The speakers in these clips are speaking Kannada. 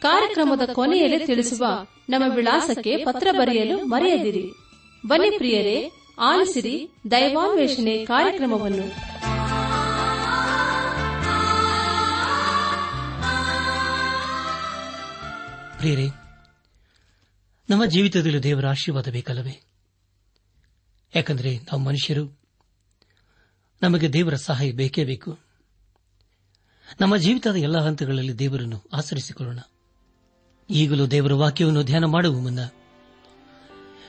ಕಾರ್ಯಕ್ರಮದ ಕೊನೆಯಲ್ಲಿ ತಿಳಿಸುವ ನಮ್ಮ ವಿಳಾಸಕ್ಕೆ ಪತ್ರ ಬರೆಯಲು ಮರೆಯದಿರಿ. ಬನ್ನಿ ಪ್ರಿಯರೇ, ಆಲಿಸಿರಿ ದೈವಾನ್ವೇಷಣೆ ಕಾರ್ಯಕ್ರಮವನ್ನು. ಪ್ರಿಯರೇ, ನಮ್ಮ ಜೀವಿತದಲ್ಲಿ ದೇವರ ಆಶೀರ್ವಾದ ಬೇಕಲ್ಲವೇ? ಯಾಕಂದರೆ ನಾವು ಮನುಷ್ಯರು, ನಮಗೆ ದೇವರ ಸಹಾಯ ಬೇಕೇ ಬೇಕು. ನಮ್ಮ ಜೀವಿತದ ಎಲ್ಲ ಹಂತಗಳಲ್ಲಿ ದೇವರನ್ನು ಆಚರಿಸಿಕೊಳ್ಳೋಣ. ಈಗಲೂ ದೇವರ ವಾಕ್ಯವನ್ನು ಧ್ಯಾನ ಮಾಡುವ ಮುನ್ನ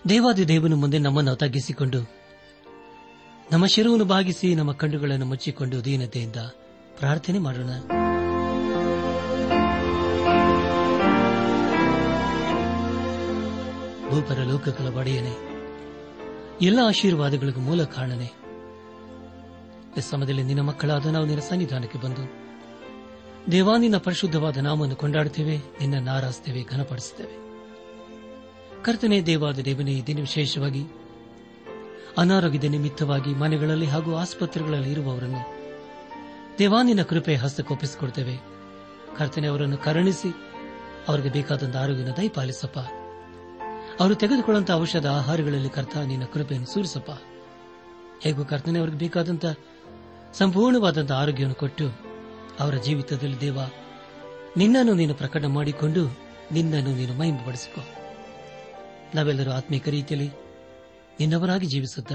ದೇವಾದಿ ದೇವನ ಮುಂದೆ ನಮ್ಮನ್ನು ತಗ್ಗಿಸಿಕೊಂಡು ನಮ್ಮ ಶಿರವನ್ನು ಭಾಗಿಸಿ ನಮ್ಮ ಕಣ್ಣುಗಳನ್ನು ಮುಚ್ಚಿಕೊಂಡು ದೀನತೆಯಿಂದ ಪ್ರಾರ್ಥನೆ ಮಾಡೋಣ. ಭೂಪರ ಲೋಕಗಳ ಒಡೆಯನೆ, ಎಲ್ಲ ಆಶೀರ್ವಾದಗಳಿಗೂ ಮೂಲ ಕಾರಣನೆ. ಸಮಯದಲ್ಲಿ ನಿನ್ನ ಮಕ್ಕಳಾದ ನಾವು ನಿನ್ನ ಸನ್ನಿಧಾನಕ್ಕೆ ಬಂದು ದೇವಾ, ನಿನ್ನ ಪರಿಶುದ್ಧವಾದ ನಾಮವನ್ನು ಕೊಂಡಾಡುತ್ತೇವೆ ನಿನ್ನ ನಾರಾಸ್ತೇವೆ ಘನಪಡಿಸುತ್ತೇವೆ. ಕರ್ತನೆ ದೇವಾದ ದೇವನೇ ದಿನ ವಿಶೇಷವಾಗಿ ಅನಾರೋಗ್ಯದ ನಿಮಿತ್ತವಾಗಿ ಮನೆಗಳಲ್ಲಿ ಹಾಗೂ ಆಸ್ಪತ್ರೆಗಳಲ್ಲಿ ಇರುವವರನ್ನು ದೇವಾನಿನ ಕೃಪೆ ಹಸ್ತಕ್ಕೊಪ್ಪಿಸಿಕೊಡ್ತೇವೆ ಕರ್ತನೆ, ಅವರನ್ನು ಕರುಣಿಸಿ, ಅವರಿಗೆ ಬೇಕಾದಂತ ಆರೋಗ್ಯನ ದಯಪಾಲಿಸಪ್ಪ. ಅವರು ತೆಗೆದುಕೊಳ್ಳುವಂತಹ ಔಷಧ ಆಹಾರಗಳಲ್ಲಿ ಕರ್ತ, ನಿನ್ನ ಕೃಪೆಯನ್ನು ಸೂರಿಸಪ್ಪ. ಹೇಗೂ ಕರ್ತನೆ, ಅವರಿಗೆ ಬೇಕಾದಂತ ಸಂಪೂರ್ಣವಾದಂತಹ ಆರೋಗ್ಯವನ್ನು ಕೊಟ್ಟು ಅವರ ಜೀವಿತದಲ್ಲಿ ದೇವ, ನಿನ್ನನ್ನು ನೀನು ಪ್ರಕಟ ಮಾಡಿಕೊಂಡು ನಿನ್ನನ್ನು ನೀನು ಮಹಿಮೆಪಡಿಸಿಕೊ. ನಾವೆಲ್ಲರೂ ಆತ್ಮೀಕ ರೀತಿಯಲ್ಲಿ ನಿನ್ನವರಾಗಿ ಜೀವಿಸುತ್ತ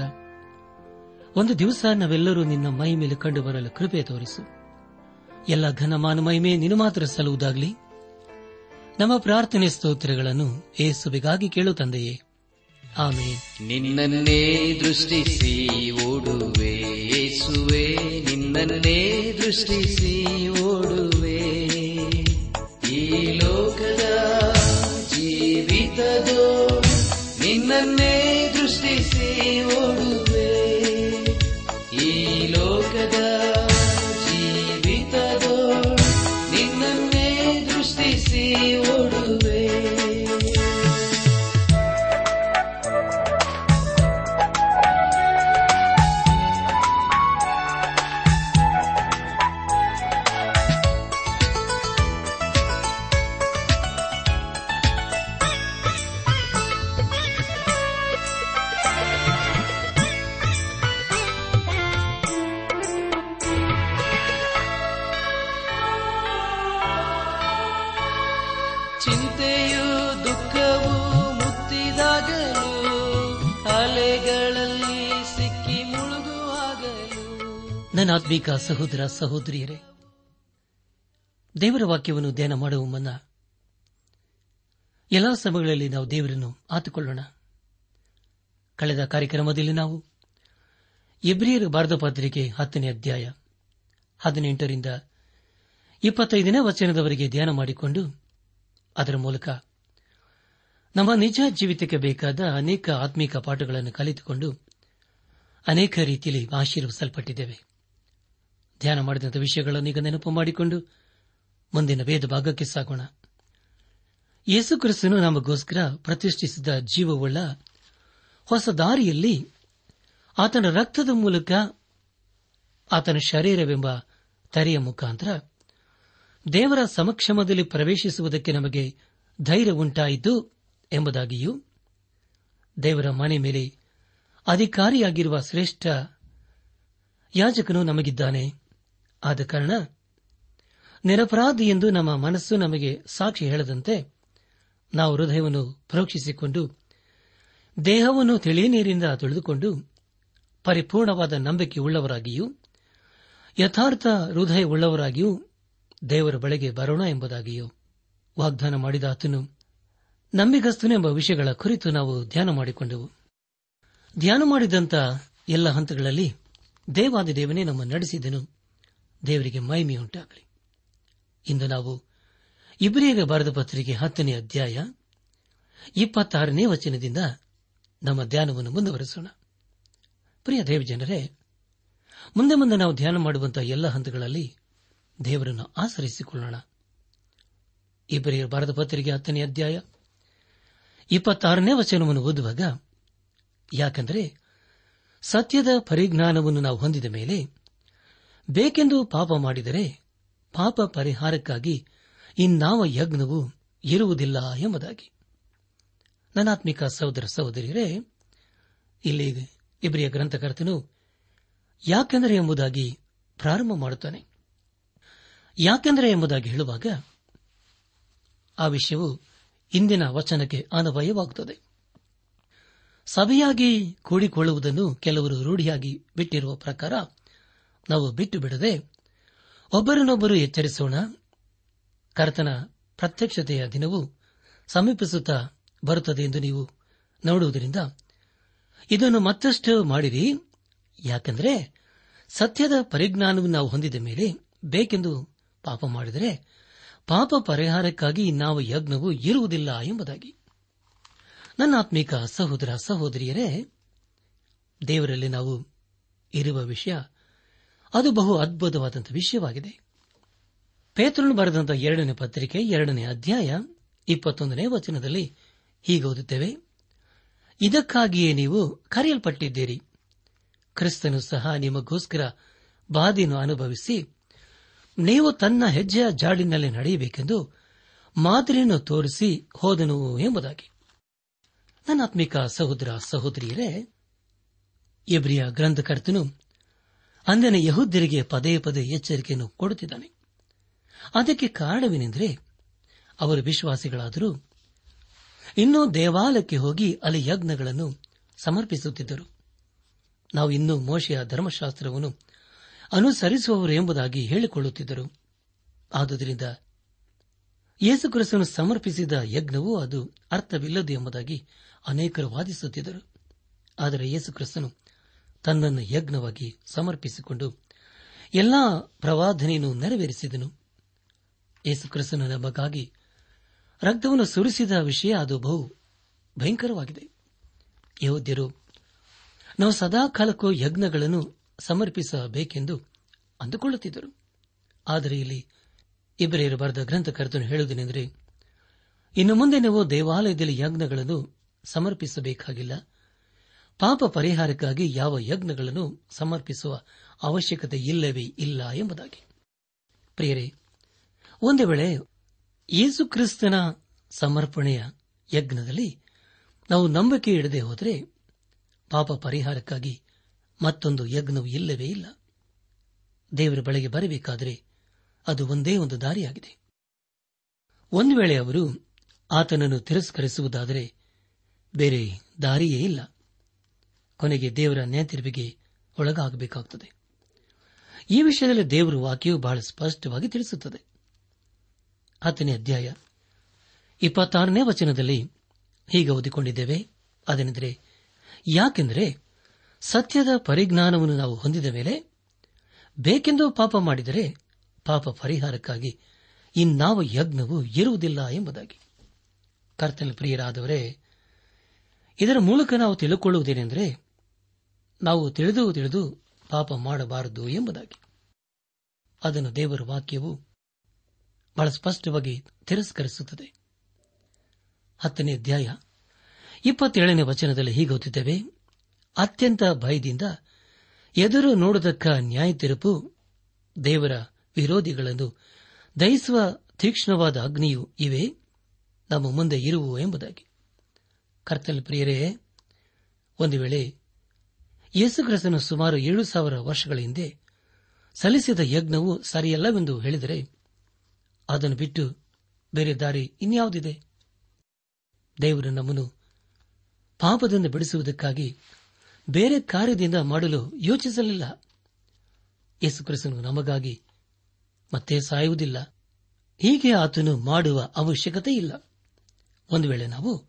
ಒಂದು ದಿವಸ ನಾವೆಲ್ಲರೂ ನಿನ್ನ ಮೈ ಮೇಲೆ ಕಂಡು ಬರಲು ಕೃಪೆ ತೋರಿಸು. ಎಲ್ಲ ಘನಮಾನ ಮಹಿಮೆ ನಿನ್ನ ಮಾತ್ರ ಸಲ್ಲುವುದಾಗಲಿ. ನಮ್ಮ ಪ್ರಾರ್ಥನೆ ಸ್ತೋತ್ರಗಳನ್ನು ಏಸುವಿಗಾಗಿ ಕೇಳು ತಂದೆಯೇ. ಆಮೇಲೆ ನಿನ್ನನ್ನೇ ದೃಷ್ಟಿಸಿ ಓಡುವೆ ಯೇಸುವೆ ನಿನ್ನನ್ನೇ ದೃಷ್ಟಿಸಿ ಓಡುವೆ. ಈ ಲೋಕದ ಜೀವಿತದೋ ಆತ್ಮೀಕ ಸಹೋದರ ಸಹೋದರಿಯರೇ, ದೇವರ ವಾಕ್ಯವನ್ನು ಧ್ಯಾನ ಮಾಡುವ ಮುನ್ನ ಎಲ್ಲಾ ಸಮಯಗಳಲ್ಲಿ ನಾವು ದೇವರನ್ನು ಆತುಕೊಳ್ಳೋಣ. ಕಳೆದ ಕಾರ್ಯಕ್ರಮದಲ್ಲಿ ನಾವು ಇಬ್ರಿಯರು ಭಾರತ ಪಾತ್ರಿಕೆ ಹತ್ತನೇ ಅಧ್ಯಾಯ ಹದಿನೆಂಟರಿಂದ ಇಪ್ಪತ್ತೈದನೇ ವಚನದವರೆಗೆ ಧ್ಯಾನ ಮಾಡಿಕೊಂಡು ಅದರ ಮೂಲಕ ನಮ್ಮ ನಿಜ ಜೀವಿತಕ್ಕೆ ಬೇಕಾದ ಅನೇಕ ಆತ್ಮೀಕ ಪಾಠಗಳನ್ನು ಕಲಿತುಕೊಂಡು ಅನೇಕ ರೀತಿಯಲ್ಲಿ ಆಶೀರ್ವಿಸಲ್ಪಟ್ಟಿದ್ದೇವೆ ಧ್ಯಾನ ಮಾಡಿದಂಥ ವಿಷಯಗಳನ್ನು ಈಗ ನೆನಪು ಮಾಡಿಕೊಂಡು ಮುಂದಿನ ವೇದ ಭಾಗಕ್ಕೆ ಸಾಗೋಣ. ಯೇಸು ಕ್ರಿಸ್ತನು ನಮಗೋಸ್ಕರ ಪ್ರತಿಷ್ಠಿಸಿದ ಜೀವವುಳ್ಳ ಹೊಸ ದಾರಿಯಲ್ಲಿ ಆತನ ರಕ್ತದ ಮೂಲಕ ಆತನ ಶರೀರವೆಂಬ ತರೆಯ ಮುಖಾಂತರ ದೇವರ ಸಮಕ್ಷಮದಲ್ಲಿ ಪ್ರವೇಶಿಸುವುದಕ್ಕೆ ನಮಗೆ ಧೈರ್ಯ ಉಂಟಾಯಿತು ಎಂಬುದಾಗಿಯೂ ದೇವರ ಮನೆ ಮೇಲೆ ಅಧಿಕಾರಿಯಾಗಿರುವ ಶ್ರೇಷ್ಠ ಯಾಜಕನು ನಮಗಿದ್ದಾನೆ. ಆದ ಕಾರಣ ನಿರಪರಾಧಿ ಎಂದು ನಮ್ಮ ಮನಸ್ಸು ನಮಗೆ ಸಾಕ್ಷಿ ಹೇಳದಂತೆ ನಾವು ಹೃದಯವನ್ನು ಪ್ರೋಕ್ಷಿಸಿಕೊಂಡು, ದೇಹವನ್ನು ತಿಳಿ ನೀರಿಂದ ತೊಳೆದುಕೊಂಡು, ಪರಿಪೂರ್ಣವಾದ ನಂಬಿಕೆ ಉಳ್ಳವರಾಗಿಯೂ, ಯಥಾರ್ಥ ಹೃದಯ ಉಳ್ಳವರಾಗಿಯೂ ದೇವರ ಬಳಿಗೆ ಬರೋಣ ಎಂಬುದಾಗಿಯೂ ವಾಗ್ದಾನ ಮಾಡಿದ ಆತನು ನಂಬಿಗಸ್ತನು ಎಂಬ ವಿಷಯಗಳ ಕುರಿತು ನಾವು ಧ್ಯಾನ ಮಾಡಿಕೊಂಡೆವು. ಧ್ಯಾನ ಮಾಡಿದಂಥ ಎಲ್ಲ ಹಂತಗಳಲ್ಲಿ ದೇವಾದಿ ದೇವನೇ ನಮ್ಮ ನಡೆಸಿದನು. ದೇವರಿಗೆ ಮಹಿಮೆಯುಂಟಾಗಲಿ ಇಂದು ನಾವು ಇಬ್ರಿಯರ ಬರೆದ ಪತ್ರಿಕೆ ಹತ್ತನೇ ಅಧ್ಯಾಯ ಇಪ್ಪತ್ತಾರನೇ ವಚನದಿಂದ ನಮ್ಮ ಧ್ಯಾನವನ್ನು ಮುಂದುವರೆಸೋಣ. ಪ್ರಿಯ ದೇವ ಜನರೇ ಮುಂದೆ ಮುಂದೆ ನಾವು ಧ್ಯಾನ ಮಾಡುವಂತಹ ಎಲ್ಲ ಹಂತಗಳಲ್ಲಿ ದೇವರನ್ನು ಆಚರಿಸಿಕೊಳ್ಳೋಣ ಇಬ್ಬರಿಯರ ಬರೆದ ಪತ್ರಿಕೆ ಹತ್ತನೇ ಅಧ್ಯಾಯ ಇಪ್ಪತ್ತಾರನೇ ವಚನವನ್ನು ಓದುವಾಗ, ಯಾಕೆಂದರೆ ಸತ್ಯದ ಪರಿಜ್ಞಾನವನ್ನು ನಾವು ಹೊಂದಿದ ಮೇಲೆ ಬೇಕೆಂದು ಪಾಪ ಮಾಡಿದರೆ ಪಾಪ ಪರಿಹಾರಕ್ಕಾಗಿ ಇನ್ನಾವ ಯಜ್ಞವು ಇರುವುದಿಲ್ಲ ಎಂಬುದಾಗಿ. ನನಾತ್ಮಿಕ ಸಹೋದರ ಸಹೋದರಿಯರೇ, ಇಲ್ಲಿ ಇಬ್ರಿಯ ಗ್ರಂಥಕರ್ತನು ಯಾಕೆಂದರೆ ಎಂಬುದಾಗಿ ಪ್ರಾರಂಭ ಮಾಡುತ್ತಾನೆ. ಯಾಕೆಂದರೆ ಎಂಬುದಾಗಿ ಹೇಳುವಾಗ ಆ ವಿಷಯವು ಇಂದಿನ ವಚನಕ್ಕೆ ಅನ್ವಯವಾಗುತ್ತದೆ. ಸಭೆಯಾಗಿ ಕೂಡಿಕೊಳ್ಳುವುದನ್ನು ಕೆಲವರು ರೂಢಿಯಾಗಿ ಬಿಟ್ಟಿರುವ ಪ್ರಕಾರ ನಾವು ಬಿಟ್ಟು ಬಿಡದೆ ಒಬ್ಬರನ್ನೊಬ್ಬರು ಎಚ್ಚರಿಸೋಣ. ಕರ್ತನ ಪ್ರತ್ಯಕ್ಷತೆಯ ದಿನವು ಸಮೀಪಿಸುತ್ತಾ ಬರುತ್ತದೆ ಎಂದು ನೀವು ನೋಡುವುದರಿಂದ ಇದನ್ನು ಮತ್ತಷ್ಟು ಮಾಡಿರಿ. ಯಾಕೆಂದರೆ ಸತ್ಯದ ಪರಿಜ್ಞಾನವನ್ನು ನಾವು ಹೊಂದಿದ ಮೇಲೆ ಬೇಕೆಂದು ಪಾಪ ಮಾಡಿದರೆ ಪಾಪ ಪರಿಹಾರಕ್ಕಾಗಿ ನಾವು ಯಜ್ಞವು ಇರುವುದಿಲ್ಲ ಎಂಬುದಾಗಿ. ನನ್ನ ಆತ್ಮೀಕ ಸಹೋದರ ಸಹೋದರಿಯರೇ, ದೇವರಲ್ಲಿ ನಾವು ಇರುವ ವಿಷಯ ಅದು ಬಹು ಅದ್ಭುತವಾದಂಥ ವಿಷಯವಾಗಿದೆ. ಪೇತ್ರನು ಬರೆದಂತಹ ಎರಡನೇ ಪತ್ರಿಕೆ, ಎರಡನೇ ಅಧ್ಯಾಯ, ಇಪ್ಪತ್ತೊಂದನೇ ವಚನದಲ್ಲಿ ಹೀಗೆ ಓದುತ್ತೇವೆ. ಇದಕ್ಕಾಗಿಯೇ ನೀವು ಕರೆಯಲ್ಪಟ್ಟಿದ್ದೀರಿ. ಕ್ರಿಸ್ತನು ಸಹ ನಿಮಗೋಸ್ಕರ ಬಾಧೆಯನ್ನು ಅನುಭವಿಸಿ ನೀವು ತನ್ನ ಹೆಜ್ಜೆಯ ಜಾಡಿನಲ್ಲಿ ನಡೆಯಬೇಕೆಂದು ಮಾದರಿಯನ್ನು ತೋರಿಸಿ ಹೋದನು ಎಂಬುದಾಗಿ. ನನ್ನ ಆತ್ಮಿಕ ಸಹೋದರ ಸಹೋದರಿಯರೇ ಇಬ್ರಿಯ ಗ್ರಂಥಕರ್ತನು ಅಂದಿನ ಯಹುದ್ಯರಿಗೆ ಪದೇ ಪದೇ ಎಚ್ಚರಿಕೆಯನ್ನು ಕೊಡುತ್ತಿದ್ದಾನೆ. ಅದಕ್ಕೆ ಕಾರಣವೇನೆಂದರೆ, ಅವರು ವಿಶ್ವಾಸಿಗಳಾದರೂ ಇನ್ನೂ ದೇವಾಲಯಕ್ಕೆ ಹೋಗಿ ಅಲ್ಲಿ ಯಜ್ಞಗಳನ್ನು ಸಮರ್ಪಿಸುತ್ತಿದ್ದರು. ನಾವು ಇನ್ನೂ ಮೋಶೆಯ ಧರ್ಮಶಾಸ್ತ್ರವನ್ನು ಅನುಸರಿಸುವವರು ಎಂಬುದಾಗಿ ಹೇಳಿಕೊಳ್ಳುತ್ತಿದ್ದರು. ಆದುದರಿಂದ ಯೇಸುಕ್ರಿಸ್ತನು ಸಮರ್ಪಿಸಿದ ಯಜ್ಞವು ಅದು ಅರ್ಥವಿಲ್ಲದು ಎಂಬುದಾಗಿ ಅನೇಕರು ವಾದಿಸುತ್ತಿದ್ದರು. ಆದರೆ ಯೇಸುಕ್ರಿಸ್ತನು ತನ್ನನ್ನು ಯಜ್ಞವಾಗಿ ಸಮರ್ಪಿಸಿಕೊಂಡು ಎಲ್ಲಾ ಪ್ರವಾದನೆಯನ್ನು ನೆರವೇರಿಸಿದನು. ಯೇಸುಕ್ರಿಸ್ತನ ನಮಗಾಗಿ ರಕ್ತವನ್ನು ಸುರಿಸಿದ ವಿಷಯ ಅದು ಬಹು ಭಯಂಕರವಾಗಿದೆ. ಯಹೋದ್ಯರು, ನಾವು ಸದಾಕಾಲಕ್ಕೂ ಯಜ್ಞಗಳನ್ನು ಸಮರ್ಪಿಸಬೇಕೆಂದು ಅಂದುಕೊಳ್ಳುತ್ತಿದ್ದರು. ಆದರೆ ಇಲ್ಲಿ ಇಬ್ಬರೇರು ಬರೆದ ಗ್ರಂಥಕರ್ತನು ಹೇಳುವುದೇನೆಂದರೆ, ಇನ್ನು ಮುಂದೆ ನಾವು ದೇವಾಲಯದಲ್ಲಿ ಯಜ್ಞಗಳನ್ನು ಸಮರ್ಪಿಸಬೇಕಾಗಿಲ್ಲ. ಪಾಪ ಪರಿಹಾರಕ್ಕಾಗಿ ಯಾವ ಯಜ್ಞಗಳನ್ನು ಸಮರ್ಪಿಸುವ ಅವಶ್ಯಕತೆ ಇಲ್ಲವೇ ಇಲ್ಲ ಎಂಬುದಾಗಿ. ಪ್ರಿಯರೇ, ಒಂದು ವೇಳೆ ಯೇಸುಕ್ರಿಸ್ತನ ಸಮರ್ಪಣೆಯ ಯಜ್ಞದಲ್ಲಿ ನಾವು ನಂಬಿಕೆ ಇಡದೆ ಹೋದರೆ ಪಾಪ ಪರಿಹಾರಕ್ಕಾಗಿ ಮತ್ತೊಂದು ಯಜ್ಞವು ಇಲ್ಲವೇ ಇಲ್ಲ. ದೇವರ ಬಳಿಗೆ ಬರಬೇಕಾದರೆ ಅದು ಒಂದೇ ಒಂದು ದಾರಿಯಾಗಿದೆ. ಒಂದು ವೇಳೆ ಅವರು ಆತನನ್ನು ತಿರಸ್ಕರಿಸುವುದಾದರೆ ಬೇರೆ ದಾರಿಯೇ ಇಲ್ಲ. ಕೊನೆಗೆ ದೇವರ ನೇತಿರುವಿಗೆ ಒಳಗಾಗಬೇಕಾಗುತ್ತದೆ ಈ ವಿಷಯದಲ್ಲಿ ದೇವರ ವಾಕ್ಯವು ಬಹಳ ಸ್ಪಷ್ಟವಾಗಿ ತಿಳಿಸುತ್ತದೆ. ಹತ್ತನೇ ಅಧ್ಯಾಯ ಇಪ್ಪತ್ತಾರನೇ ವಚನದಲ್ಲಿ ಹೀಗೆ ಓದಿಕೊಂಡಿದ್ದೇವೆ. ಅದೇನೆಂದರೆ, ಯಾಕೆಂದರೆ ಸತ್ಯದ ಪರಿಜ್ಞಾನವನ್ನು ನಾವು ಹೊಂದಿದ ಮೇಲೆ ಬೇಕೆಂದು ಪಾಪ ಮಾಡಿದರೆ ಪಾಪ ಪರಿಹಾರಕ್ಕಾಗಿ ಇನ್ನಾವ ಯಜ್ಞವು ಇರುವುದಿಲ್ಲ ಎಂಬುದಾಗಿ. ಕರ್ತನ ಪ್ರಿಯರಾದವರೇ, ಇದರ ಮೂಲಕ ನಾವು ತಿಳುಕೊಳ್ಳುವುದೇನೆಂದರೆ ನಾವು ತಿಳಿದು ತಿಳಿದು ಪಾಪ ಮಾಡಬಾರದು ಎಂಬುದಾಗಿ. ಅದನ್ನು ದೇವರ ವಾಕ್ಯವು ಬಹಳ ಸ್ಪಷ್ಟವಾಗಿ ತಿರಸ್ಕರಿಸುತ್ತದೆ. ಹತ್ತನೇ ಅಧ್ಯಾಯ. ಇಪ್ಪತ್ತೇಳನೇ ವಚನದಲ್ಲಿ ಹೀಗೆ ಗೊತ್ತಿದ್ದೇವೆ ಅತ್ಯಂತ ಭಯದಿಂದ ಎದುರು ನೋಡತಕ್ಕ ನ್ಯಾಯ ತಿರುಪು ದೇವರ ವಿರೋಧಿಗಳನ್ನು ದಹಿಸುವ ತೀಕ್ಷ್ಣವಾದ ಅಗ್ನಿಯು ಇವೆ. ನಮ್ಮ ಮುಂದೆ ಇರುವು ಎಂಬುದಾಗಿ. ಕರ್ತಲ್ ಪ್ರಿಯರೇ, ಒಂದು ವೇಳೆ ಯೇಸುಕ್ರಿಸ್ತನು ಸುಮಾರು ಏಳು ಸಾವಿರ ವರ್ಷಗಳ ಹಿಂದೆ ಸಲ್ಲಿಸಿದ ಯಜ್ಞವು ಸರಿಯಲ್ಲವೆಂದು ಹೇಳಿದರೆ ಅದನ್ನು ಬಿಟ್ಟು ಬೇರೆ ದಾರಿ ಇನ್ಯಾವುದಿದೆ? ದೇವರು ನಮ್ಮನ್ನು ಪಾಪದಿಂದ ಬಿಡಿಸುವುದಕ್ಕಾಗಿ ಬೇರೆ ಕಾರ್ಯದಿಂದ ಮಾಡಲು ಯೋಚಿಸಲಿಲ್ಲ. ಯೇಸುಕ್ರಿಸ್ತನು ನಮಗಾಗಿ ಮತ್ತೆ ಸಾಯುವುದಿಲ್ಲ. ಹೀಗೆ ಆತನು ಮಾಡುವ ಅವಶ್ಯಕತೆ ಇಲ್ಲ ಒಂದು ವೇಳೆ ನಾವು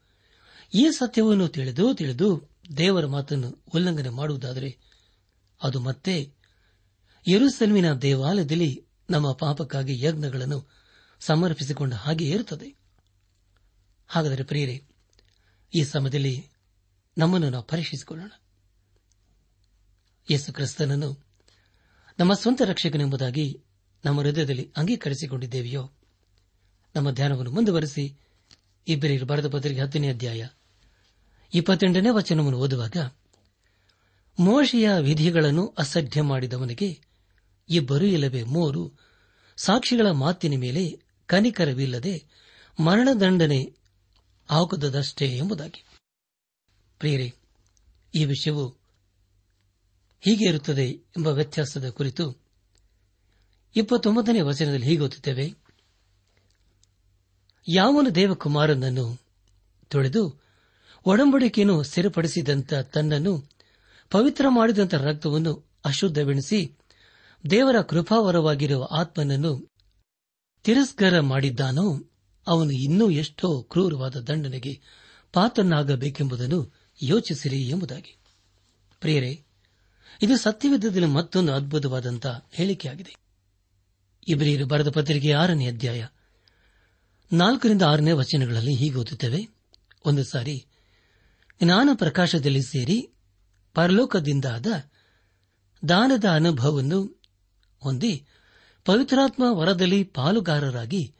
ಈ ಸತ್ಯವನ್ನು ತಿಳಿದು ತಿಳಿದು ದೇವರ ಮಾತನ್ನು ಉಲ್ಲಂಘನೆ ಮಾಡುವುದಾದರೆ ಅದು ಮತ್ತೆ ಯರುಸೆಲ್ವಿನ ದೇವಾಲಯದಲ್ಲಿ ನಮ್ಮ ಪಾಪಕ್ಕಾಗಿ ಯಜ್ಞಗಳನ್ನು ಸಮರ್ಪಿಸಿಕೊಂಡ ಹಾಗೆ ಇರುತ್ತದೆ. ಹಾಗಾದರೆ ಪ್ರಿಯರೇ, ಈ ಸಮಯದಲ್ಲಿ ನಮ್ಮನ್ನು ನಾವು ಪರೀಕ್ಷಿಸಿಕೊಳ್ಳೋಣ. ಯೇಸು ಕ್ರಿಸ್ತನನ್ನು ನಮ್ಮ ಸ್ವಂತ ರಕ್ಷಕನೆಂಬುದಾಗಿ ನಮ್ಮ ಹೃದಯದಲ್ಲಿ ಅಂಗೀಕರಿಸಿಕೊಂಡಿದ್ದೇವೆಯೋ? ನಮ್ಮ ಧ್ಯಾನವನ್ನು ಮುಂದುವರೆಸಿ ಇಬ್ಬರ ಬರೆದ ಪತ್ರಿಕೆ ಹತ್ತನೇ ಅಧ್ಯಾಯ ಇಪ್ಪತ್ತೆಂಟನೇ ವಚನವನ್ನು ಓದುವಾಗ, ಮೋಶೆಯ ವಿಧಿಗಳನ್ನು ಅಸಡ್ಡೆ ಮಾಡಿದವನಿಗೆ ಇಬ್ಬರು ಇಲ್ಲವೇ? ಮೂರು. ಸಾಕ್ಷಿಗಳ ಮಾತಿನ ಮೇಲೆ ಕನಿಕರವಿಲ್ಲದೆ ಮರಣದಂಡನೆ ಆಗುವುದಷ್ಟೇ ಎಂಬುದಾಗಿ. ಪ್ರಿಯರೇ, ಈ ವಿಷಯವು ಹೀಗೆ ಇರುತ್ತದೆ ಎಂಬ ವ್ಯತ್ಯಾಸದ ಕುರಿತು ಇಪ್ಪತ್ತೊಂಬತ್ತನೇ ವಚನದಲ್ಲಿ ಹೀಗೆ ಓದುತ್ತೇವೆ. ಯಾವನು ದೇವಕುಮಾರನನ್ನು ತೊಳೆದು ಒಡಂಬಡಿಕೆಯನ್ನು ಸ್ಥಿರಪಡಿಸಿದಂತ ತನ್ನನ್ನು ಪವಿತ್ರ ಮಾಡಿದಂಥ ರಕ್ತವನ್ನು ಅಶುದ್ಧವೆಣಿಸಿ ದೇವರ ಕೃಪಾವರವಾಗಿರುವ ಆತ್ಮನನ್ನು ತಿರಸ್ಕಾರ ಮಾಡಿದ್ದಾನೋ ಅವನು ಇನ್ನೂ ಎಷ್ಟೋ ಕ್ರೂರವಾದ ದಂಡನೆಗೆ ಪಾತ್ರನಾಗಬೇಕೆಂಬುದನ್ನು ಯೋಚಿಸಿರಿ ಎಂಬುದಾಗಿ. ಪ್ರಿಯರೇ, ಇದು ಸತ್ಯವಿದ್ದದಲ್ಲಿ ಮತ್ತೊಂದು ಅದ್ಭುತವಾದಂತಹ ಹೇಳಿಕೆಯಾಗಿದೆ. ಇಬ್ರಿಯರು ಬರೆದ ಪತ್ರಿಕೆ ಆರನೇ ಅಧ್ಯಾಯ ನಾಲ್ಕರಿಂದ ಆರನೇ ವಚನಗಳಲ್ಲಿ ಹೀಗೆ ಓದುತ್ತೇವೆ, ಒಂದು ಸಾರಿ ಜ್ಞಾನ ಪ್ರಕಾಶದಲ್ಲಿ ಸೇರಿ ಪರಲೋಕದಿಂದಾದ ದಾನದ ಅನುಭವವನ್ನು ಹೊಂದಿ ಪವಿತ್ರಾತ್ಮ ವರದಲ್ಲಿ ಪಾಲುಗಾರರಾಗಿ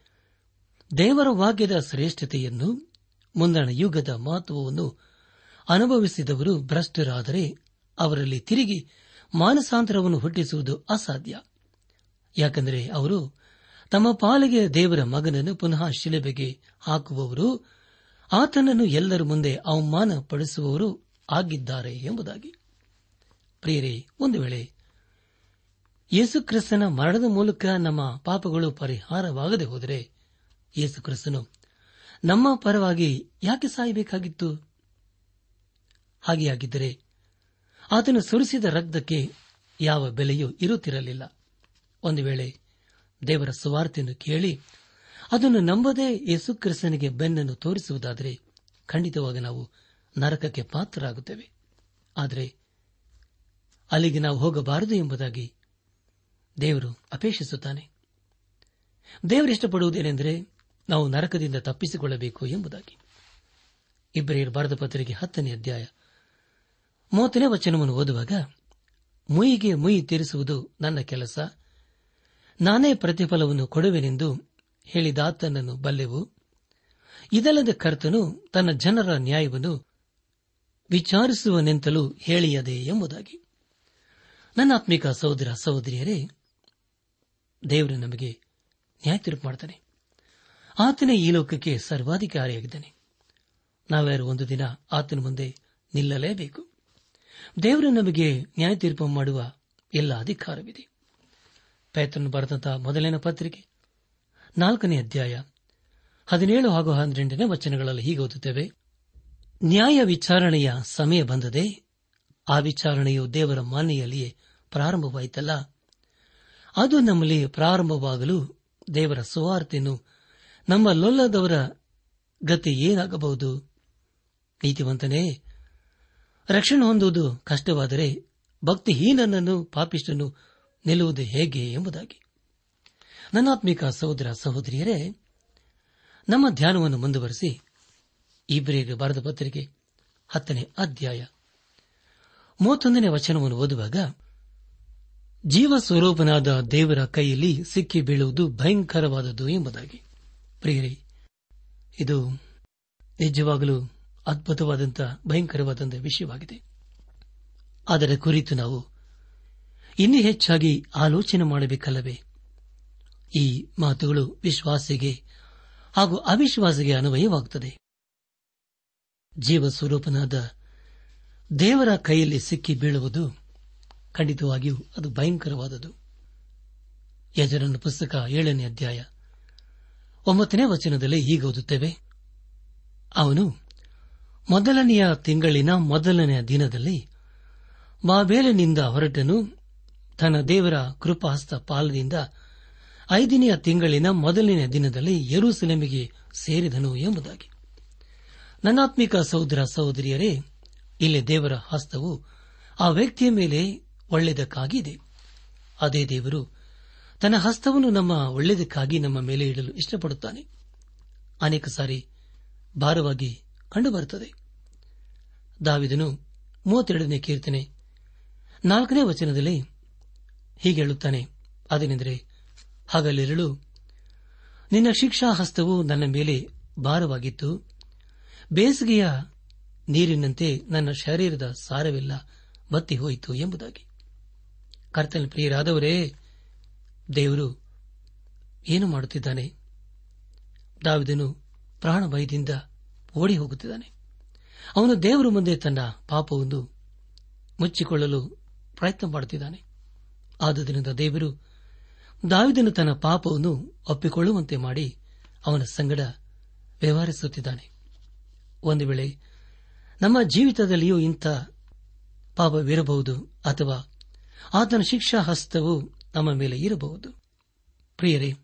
ದೇವರ ವಾಕ್ಯದ ಶ್ರೇಷ್ಠತೆಯನ್ನು ಮುಂದಣ ಯುಗದ ಮಹತ್ವವನ್ನು ಅನುಭವಿಸಿದವರು ಭ್ರಷ್ಟರಾದರೆ ಅವರಲ್ಲಿ ತಿರುಗಿ ಮಾನಸಾಂತರವನ್ನು ಹುಟ್ಟಿಸುವುದು ಅಸಾಧ್ಯ. ಯಾಕೆಂದರೆ ಅವರು ತಮ್ಮ ಪಾಲಿಗೆ ದೇವರ ಮಗನನ್ನು ಪುನಃ ಶಿಲೆಬೆಗೆ ಹಾಕುವವರು ಆತನನ್ನು ಎಲ್ಲರ ಮುಂದೆ ಅವಮಾನ ಪಡಿಸುವವರು ಆಗಿದ್ದಾರೆ ಎಂಬುದಾಗಿ. ಪ್ರಿಯರೇ, ಒಂದು ವೇಳೆ ಯೇಸುಕ್ರಿಸ್ತನ ಮರಣದ ಮೂಲಕ ನಮ್ಮ ಪಾಪಗಳು ಪರಿಹಾರವಾಗದೆ ಹೋದರೆ ಯೇಸುಕ್ರಿಸ್ತನು ನಮ್ಮ ಪರವಾಗಿ ಯಾಕೆ ಸಾಯಬೇಕಾಗಿತ್ತು? ಹಾಗೆಯಾಗಿದ್ದರೆ ಆತನು ಸುರಿಸಿದ ರಕ್ತಕ್ಕೆ ಯಾವ ಬೆಲೆಯೂ ಇರುತ್ತಿರಲಿಲ್ಲ. ಒಂದು ವೇಳೆ ದೇವರ ಸುವಾರ್ತೆಯನ್ನು ಕೇಳಿ ಅದನ್ನು ನಂಬದೇ ಯೇಸುಕ್ರಿಸ್ತನಿಗೆ ಬೆನ್ನನ್ನು ತೋರಿಸುವುದಾದರೆ ಖಂಡಿತವಾಗಿ ನಾವು ನರಕಕ್ಕೆ ಪಾತ್ರರಾಗುತ್ತೇವೆ. ಆದರೆ ಅಲ್ಲಿಗೆ ನಾವು ಹೋಗಬಾರದು ಎಂಬುದಾಗಿ ದೇವರು ಅಪೇಕ್ಷಿಸುತ್ತಾನೆ. ದೇವರು ಇಷ್ಟಪಡುವುದೇನೆಂದರೆ ನಾವು ನರಕದಿಂದ ತಪ್ಪಿಸಿಕೊಳ್ಳಬೇಕು ಎಂಬುದಾಗಿ. ಇಬ್ಬರಿಯರು ಬರೆದ ಪತ್ರಿಕೆ ಹತ್ತನೇ ಅಧ್ಯಾಯ ಮೂವತ್ತನೇ ವಚನವನ್ನು ಓದುವಾಗ, ಮುಯಿಗೆ ಮುಯಿ ತೀರಿಸುವುದು ನನ್ನ ಕೆಲಸ, ನಾನೇ ಪ್ರತಿಫಲವನ್ನು ಕೊಡುವೆನೆಂದು ಹೇಳಿದಾತನನ್ನು ಬಲ್ಲೆವು. ಇದಲ್ಲದೆ ಕರ್ತನು ತನ್ನ ಜನರ ನ್ಯಾಯವನ್ನು ವಿಚಾರಿಸುವನೆಂತಲೂ ಹೇಳಿಯದೆ ಎಂಬುದಾಗಿ. ನನ್ನ ಆತ್ಮಿಕ ಸಹೋದರ ಸಹೋದರಿಯರೇ, ದೇವರು ನಮಗೆ ನ್ಯಾಯ ತೀರ್ಪು ಮಾಡ್ತಾನೆ ಆತನೇ ಈ ಲೋಕಕ್ಕೆ ಸರ್ವಾಧಿಕಾರಿಯಾಗಿದ್ದಾನೆ. ನಾವ್ಯಾರು ಒಂದು ದಿನ ಆತನ ಮುಂದೆ ನಿಲ್ಲಲೇಬೇಕು. ದೇವರು ನಮಗೆ ನ್ಯಾಯ ತೀರ್ಪು ಮಾಡುವ ಎಲ್ಲ ಅಧಿಕಾರವಿದೆ. ಪೇತ್ರನು ಬರೆದಂತಹ ಮೊದಲಿನ ಪತ್ರಿಕೆ ನಾಲ್ಕನೇ ಅಧ್ಯಾಯ, ಹದಿನೇಳು ಹಾಗೂ ಹನ್ನೆರಡನೇ ವಚನಗಳಲ್ಲಿ ಹೀಗೆ ಓದುತ್ತೇವೆ. ನ್ಯಾಯ ವಿಚಾರಣೆಯ ಸಮಯ ಬಂದದೆ, ಆ ವಿಚಾರಣೆಯು ದೇವರ ಮಾನ್ಯೆಯಲ್ಲಿಯೇ ಪ್ರಾರಂಭವಾಯಿತಲ್ಲ. ಅದು ನಮ್ಮಲ್ಲಿ ಪ್ರಾರಂಭವಾಗಲು ದೇವರ ಸುವಾರ್ತೆಯನ್ನು ನಮ್ಮ ಲೊಲ್ಲದವರ ಗತಿ ಏನಾಗಬಹುದು? ನೀತಿವಂತನೇ, ರಕ್ಷಣೆ ಹೊಂದುವುದು ಕಷ್ಟವಾದರೆ ಭಕ್ತಿಹೀನನನ್ನು ಪಾಪಿಷ್ಟನ್ನು ನಿಲ್ಲುವುದು ಹೇಗೆ ಎಂಬುದಾಗಿ. ನನ್ನಾತ್ಮಿಕ ಸಹೋದರ ಸಹೋದರಿಯರೇ, ನಮ್ಮ ಧ್ಯಾನವನ್ನು ಮುಂದುವರೆಸಿ ಇಬ್ರಿಗೆ ಬರೆದ ಪತ್ರಿಕೆ ಹತ್ತನೇ ಅಧ್ಯಾಯ ಮೂವತ್ತೊಂದನೇ ವಚನವನ್ನು ಓದುವಾಗ ಜೀವ ಸ್ವರೂಪನಾದ ದೇವರ ಕೈಯಲ್ಲಿ ಸಿಕ್ಕಿ ಬೀಳುವುದು ಭಯಂಕರವಾದದ್ದು ಎಂಬುದಾಗಿ. ಪ್ರಿಯರಿ, ಇದು ನಿಜವಾಗಲೂ ಅದ್ಭುತವಾದಂತಹ ಭಯಂಕರವಾದಂತಹ ವಿಷಯವಾಗಿದೆ. ಅದರ ಕುರಿತು ನಾವು ಇನ್ನೂ ಹೆಚ್ಚಾಗಿ ಆಲೋಚನೆ ಮಾಡಬೇಕಲ್ಲವೇ? ಈ ಮಾತುಗಳು ವಿಶ್ವಾಸಿಗೆ ಹಾಗೂ ಅವಿಶ್ವಾಸಿಗೆ ಅನ್ವಯವಾಗುತ್ತದೆ. ಜೀವ ಸ್ವರೂಪನಾದ ದೇವರ ಕೈಯಲ್ಲಿ ಸಿಕ್ಕಿ ಬೀಳುವುದು ಖಂಡಿತವಾಗಿಯೂ ಅದು ಭಯಂಕರವಾದದು ಯಜರನ ಪುಸ್ತಕ ಏಳನೇ ಅಧ್ಯಾಯ ಒಂಬತ್ತನೇ ವಚನದಲ್ಲಿ ಹೀಗೆ ಓದುತ್ತೇವೆ. ಅವನು ಮೊದಲನೆಯ ತಿಂಗಳಿನ ಮೊದಲನೆಯ ದಿನದಲ್ಲಿ ಬಾಬೇಲಿನಿಂದ ಹೊರಟನು. ತನ್ನ ದೇವರ ಕೃಪಾಸ್ತ ಪಾಲದಿಂದ ಐದನೆಯ ತಿಂಗಳಿನ ಮೊದಲನೆಯ ದಿನದಲ್ಲಿ ಯರೂಸಲೇಮಿಗೆ ಸೇರಿದನು ಎಂಬುದಾಗಿ. ನನ್ನಾತ್ಮಿಕ ಸಹೋದರ ಸಹೋದರಿಯರೇ, ಇಲ್ಲಿ ದೇವರ ಹಸ್ತವು ಆ ವ್ಯಕ್ತಿಯ ಮೇಲೆ ಒಳ್ಳೆಯದಕ್ಕಾಗಿದೆ ಅದೇ ದೇವರು ತನ್ನ ಹಸ್ತವನ್ನು ನಮ್ಮ ಒಳ್ಳೆಯದಕ್ಕಾಗಿ ನಮ್ಮ ಮೇಲೆ ಇಡಲು ಇಷ್ಟಪಡುತ್ತಾನೆ. ಅನೇಕ ಸಾರಿ ಭಾರವಾಗಿ ಕಂಡುಬರುತ್ತದೆ. ದಾವಿದನು ಮೂವತ್ತೆರಡನೇ ಕೀರ್ತನೆ ನಾಲ್ಕನೇ ವಚನದಲ್ಲಿ ಹೀಗೆ ಹೇಳುತ್ತಾನೆ, ಅದೇನೆಂದರೆ ಹಗಲಿರಳು, ನಿನ್ನ ಶಿಕ್ಷಾ ಹಸ್ತವು ನನ್ನ ಮೇಲೆ ಭಾರವಾಗಿತ್ತು. ಬೇಸಿಗೆಯ ನೀರಿನಂತೆ ನನ್ನ ಶರೀರದ ಸಾರವೆಲ್ಲ ಬತ್ತಿ ಹೋಯಿತು ಎಂಬುದಾಗಿ. ಕರ್ತನ ಪ್ರಿಯರಾದವರೇ, ದೇವರು ಏನು ಮಾಡುತ್ತಿದ್ದಾನೆ? ದಾವಿದನು ಪ್ರಾಣಭಯದಿಂದ ಓಡಿ ಹೋಗುತ್ತಿದ್ದಾನೆ ಅವನು ದೇವರ ಮುಂದೆ ತನ್ನ ಪಾಪವನ್ನು ಮುಚ್ಚಿಕೊಳ್ಳಲು ಪ್ರಯತ್ನ ಮಾಡುತ್ತಿದ್ದಾನೆ. ಆದುದರಿಂದ ದೇವರು ದಾವಿದನು ತನ್ನ ಪಾಪವನ್ನು ಒಪ್ಪಿಕೊಳ್ಳುವಂತೆ ಮಾಡಿ ಅವನ ಸಂಗಡ ವ್ಯವಹರಿಸುತ್ತಿದ್ದಾನೆ. ಒಂದು ವೇಳೆ ನಮ್ಮ ಜೀವಿತದಲ್ಲಿಯೂ ಇಂಥ ಪಾಪವಿರಬಹುದು ಅಥವಾ ಆತನ ಶಿಕ್ಷಾ ಹಸ್ತವು ನಮ್ಮ ಮೇಲೆ ಇರಬಹುದು. ಪ್ರಿಯರೇ,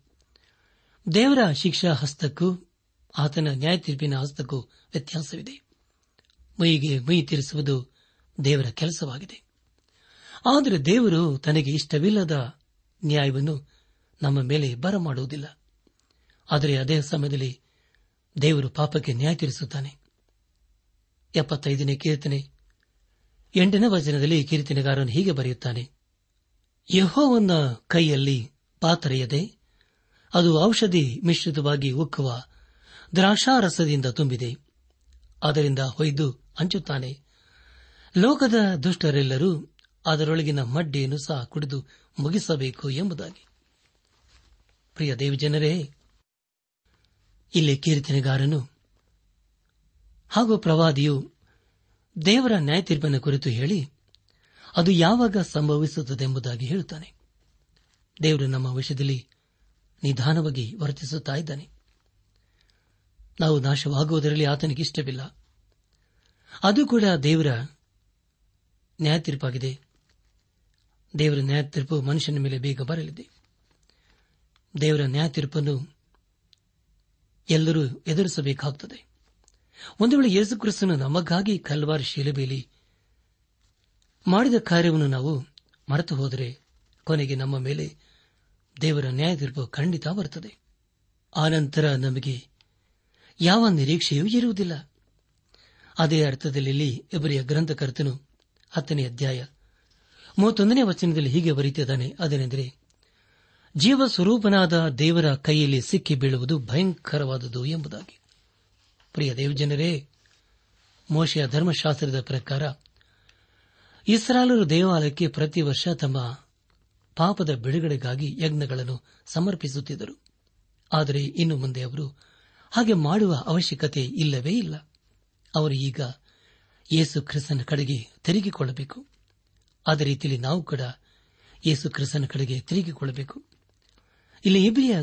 ದೇವರ ಶಿಕ್ಷಾ ಹಸ್ತಕ್ಕೂ ಆತನ ನ್ಯಾಯ ತೀರ್ಪಿನ ಹಸ್ತಕ್ಕೂ ವ್ಯತ್ಯಾಸವಿದೆ. ಮೈಗೆ ಮೈ ತೀರಿಸುವುದು ದೇವರ ಕೆಲಸವಾಗಿದೆ. ಆದರೆ ದೇವರು ತನಗೆ ಇಷ್ಟವಿಲ್ಲದ ನ್ಯಾಯವನ್ನು ನಮ್ಮ ಮೇಲೆ ಬರಮಾಡುವುದಿಲ್ಲ ಆದರೆ ಅದೇ ಸಮಯದಲ್ಲಿ ದೇವರು ಪಾಪಕ್ಕೆ ನ್ಯಾಯ ತೀರಿಸುತ್ತಾನೆ. ಎಪ್ಪತ್ತೈದನೇ ಕೀರ್ತನೆ. ಎಂಟನೇ ವಚನದಲ್ಲಿ ಕೀರ್ತನೆಗಾರನು ಹೀಗೆ ಬರೆಯುತ್ತಾನೆ. ಯಹೋವನ್ನ ಕೈಯಲ್ಲಿ ಪಾತ್ರೆಯದೆ, ಅದು ಔಷಧಿ ಮಿಶ್ರಿತವಾಗಿ ಉಕ್ಕುವ ದ್ರಾಕ್ಷಾರಸದಿಂದ ತುಂಬಿದೆ. ಅದರಿಂದ ಹೊಯ್ದು ಹಂಚುತ್ತಾನೆ. ಲೋಕದ ದುಷ್ಟರೆಲ್ಲರೂ ಅದರೊಳಗಿನ ಮಡ್ಡಿಯನ್ನು ಸಹ ಕುಡಿದು ಮುಗಿಸಬೇಕು ಎಂಬುದಾಗಿ. ಪ್ರಿಯ ದೇವಜನರೇ ಇಲ್ಲಿ ಕೀರ್ತನೆಗಾರನು ಹಾಗೂ ಪ್ರವಾದಿಯು ದೇವರ ನ್ಯಾಯ ತೀರ್ಪನ್ನು ಕುರಿತು ಹೇಳಿ, ಅದು ಯಾವಾಗ ಸಂಭವಿಸುತ್ತದೆಂಬುದಾಗಿ ಹೇಳುತ್ತಾನೆ. ದೇವರು ನಮ್ಮ ವಿಷಯದಲ್ಲಿ ನಿಧಾನವಾಗಿ ವರ್ತಿಸುತ್ತಾ ಇದ್ದಾನೆ. ನಾವು ನಾಶವಾಗುವುದರಲ್ಲಿ ಆತನಿಗೆ ಇಷ್ಟವಿಲ್ಲ. ಅದು ಕೂಡ ದೇವರ ನ್ಯಾಯ ತೀರ್ಪಾಗಿದೆ ದೇವರ ನ್ಯಾಯ ತೀರ್ಪು ಮನುಷ್ಯನ ಮೇಲೆ ಬೇಗ ಬರಲಿದೆ. ದೇವರ ನ್ಯಾಯ ತೀರ್ಪನ್ನು ಎಲ್ಲರೂ ಎದುರಿಸಬೇಕಾಗುತ್ತದೆ ಒಂದು ವೇಳೆ ಯೇಸುಕ್ರಿಸ್ತನು ನಮಗಾಗಿ ಕಲ್ವಾರ್ ಶಿಲುಬೆಯಲ್ಲಿ ಮಾಡಿದ ಕಾರ್ಯವನ್ನು ನಾವು ಮರೆತು ಹೋದರೆ ಕೊನೆಗೆ ನಮ್ಮ ಮೇಲೆ ದೇವರ ನ್ಯಾಯ ತೀರ್ಪು ಖಂಡಿತ ಬರುತ್ತದೆ. ಆನಂತರ ನಮಗೆ ಯಾವ ನಿರೀಕ್ಷೆಯೂ ಇರುವುದಿಲ್ಲ. ಅದೇ ಅರ್ಥದಲ್ಲಿ ಇಬ್ಬರಿಯ ಗ್ರಂಥಕರ್ತನು ಹತ್ತನೇ ಅಧ್ಯಾಯ ಮೂವತ್ತೊಂದನೇ ವಚನದಲ್ಲಿ ಹೀಗೆ ಬರೀತಿದ್ದಾನೆ, ಅದೇನೆಂದರೆ ಜೀವ ಸ್ವರೂಪನಾದ ದೇವರ ಕೈಯಲ್ಲಿ ಸಿಕ್ಕಿ ಬೀಳುವುದು ಭಯಂಕರವಾದುದು ಎಂಬುದಾಗಿ. ಪ್ರಿಯ ದೇವಜನರೇ, ಮೋಶೆಯ ಧರ್ಮಶಾಸ್ತ್ರದ ಪ್ರಕಾರ ಇಸ್ರಾಲರು ದೇವಾಲಯಕ್ಕೆ ಪ್ರತಿ ವರ್ಷ ತಮ್ಮ ಪಾಪದ ಬಿಡುಗಡೆಗಾಗಿ ಯಜ್ಞಗಳನ್ನು ಸಮರ್ಪಿಸುತ್ತಿದ್ದರು. ಆದರೆ ಇನ್ನು ಮುಂದೆ ಅವರು ಹಾಗೆ ಮಾಡುವ ಅವಶ್ಯಕತೆ ಇಲ್ಲವೇ ಇಲ್ಲ. ಅವರು ಈಗ ಯೇಸು ಕ್ರಿಸ್ತನ ಕಡೆಗೆ ತಿರುಗಿಕೊಳ್ಳಬೇಕು. ಅದೇ ರೀತಿಯಲ್ಲಿ ನಾವು ಕೂಡ ಯೇಸು ಕ್ರಿಸ್ತನ ಕಡೆಗೆ ತಿರುಗಿಕೊಳ್ಳಬೇಕು. ಇಲ್ಲಿ ಇಬ್ರಿಯ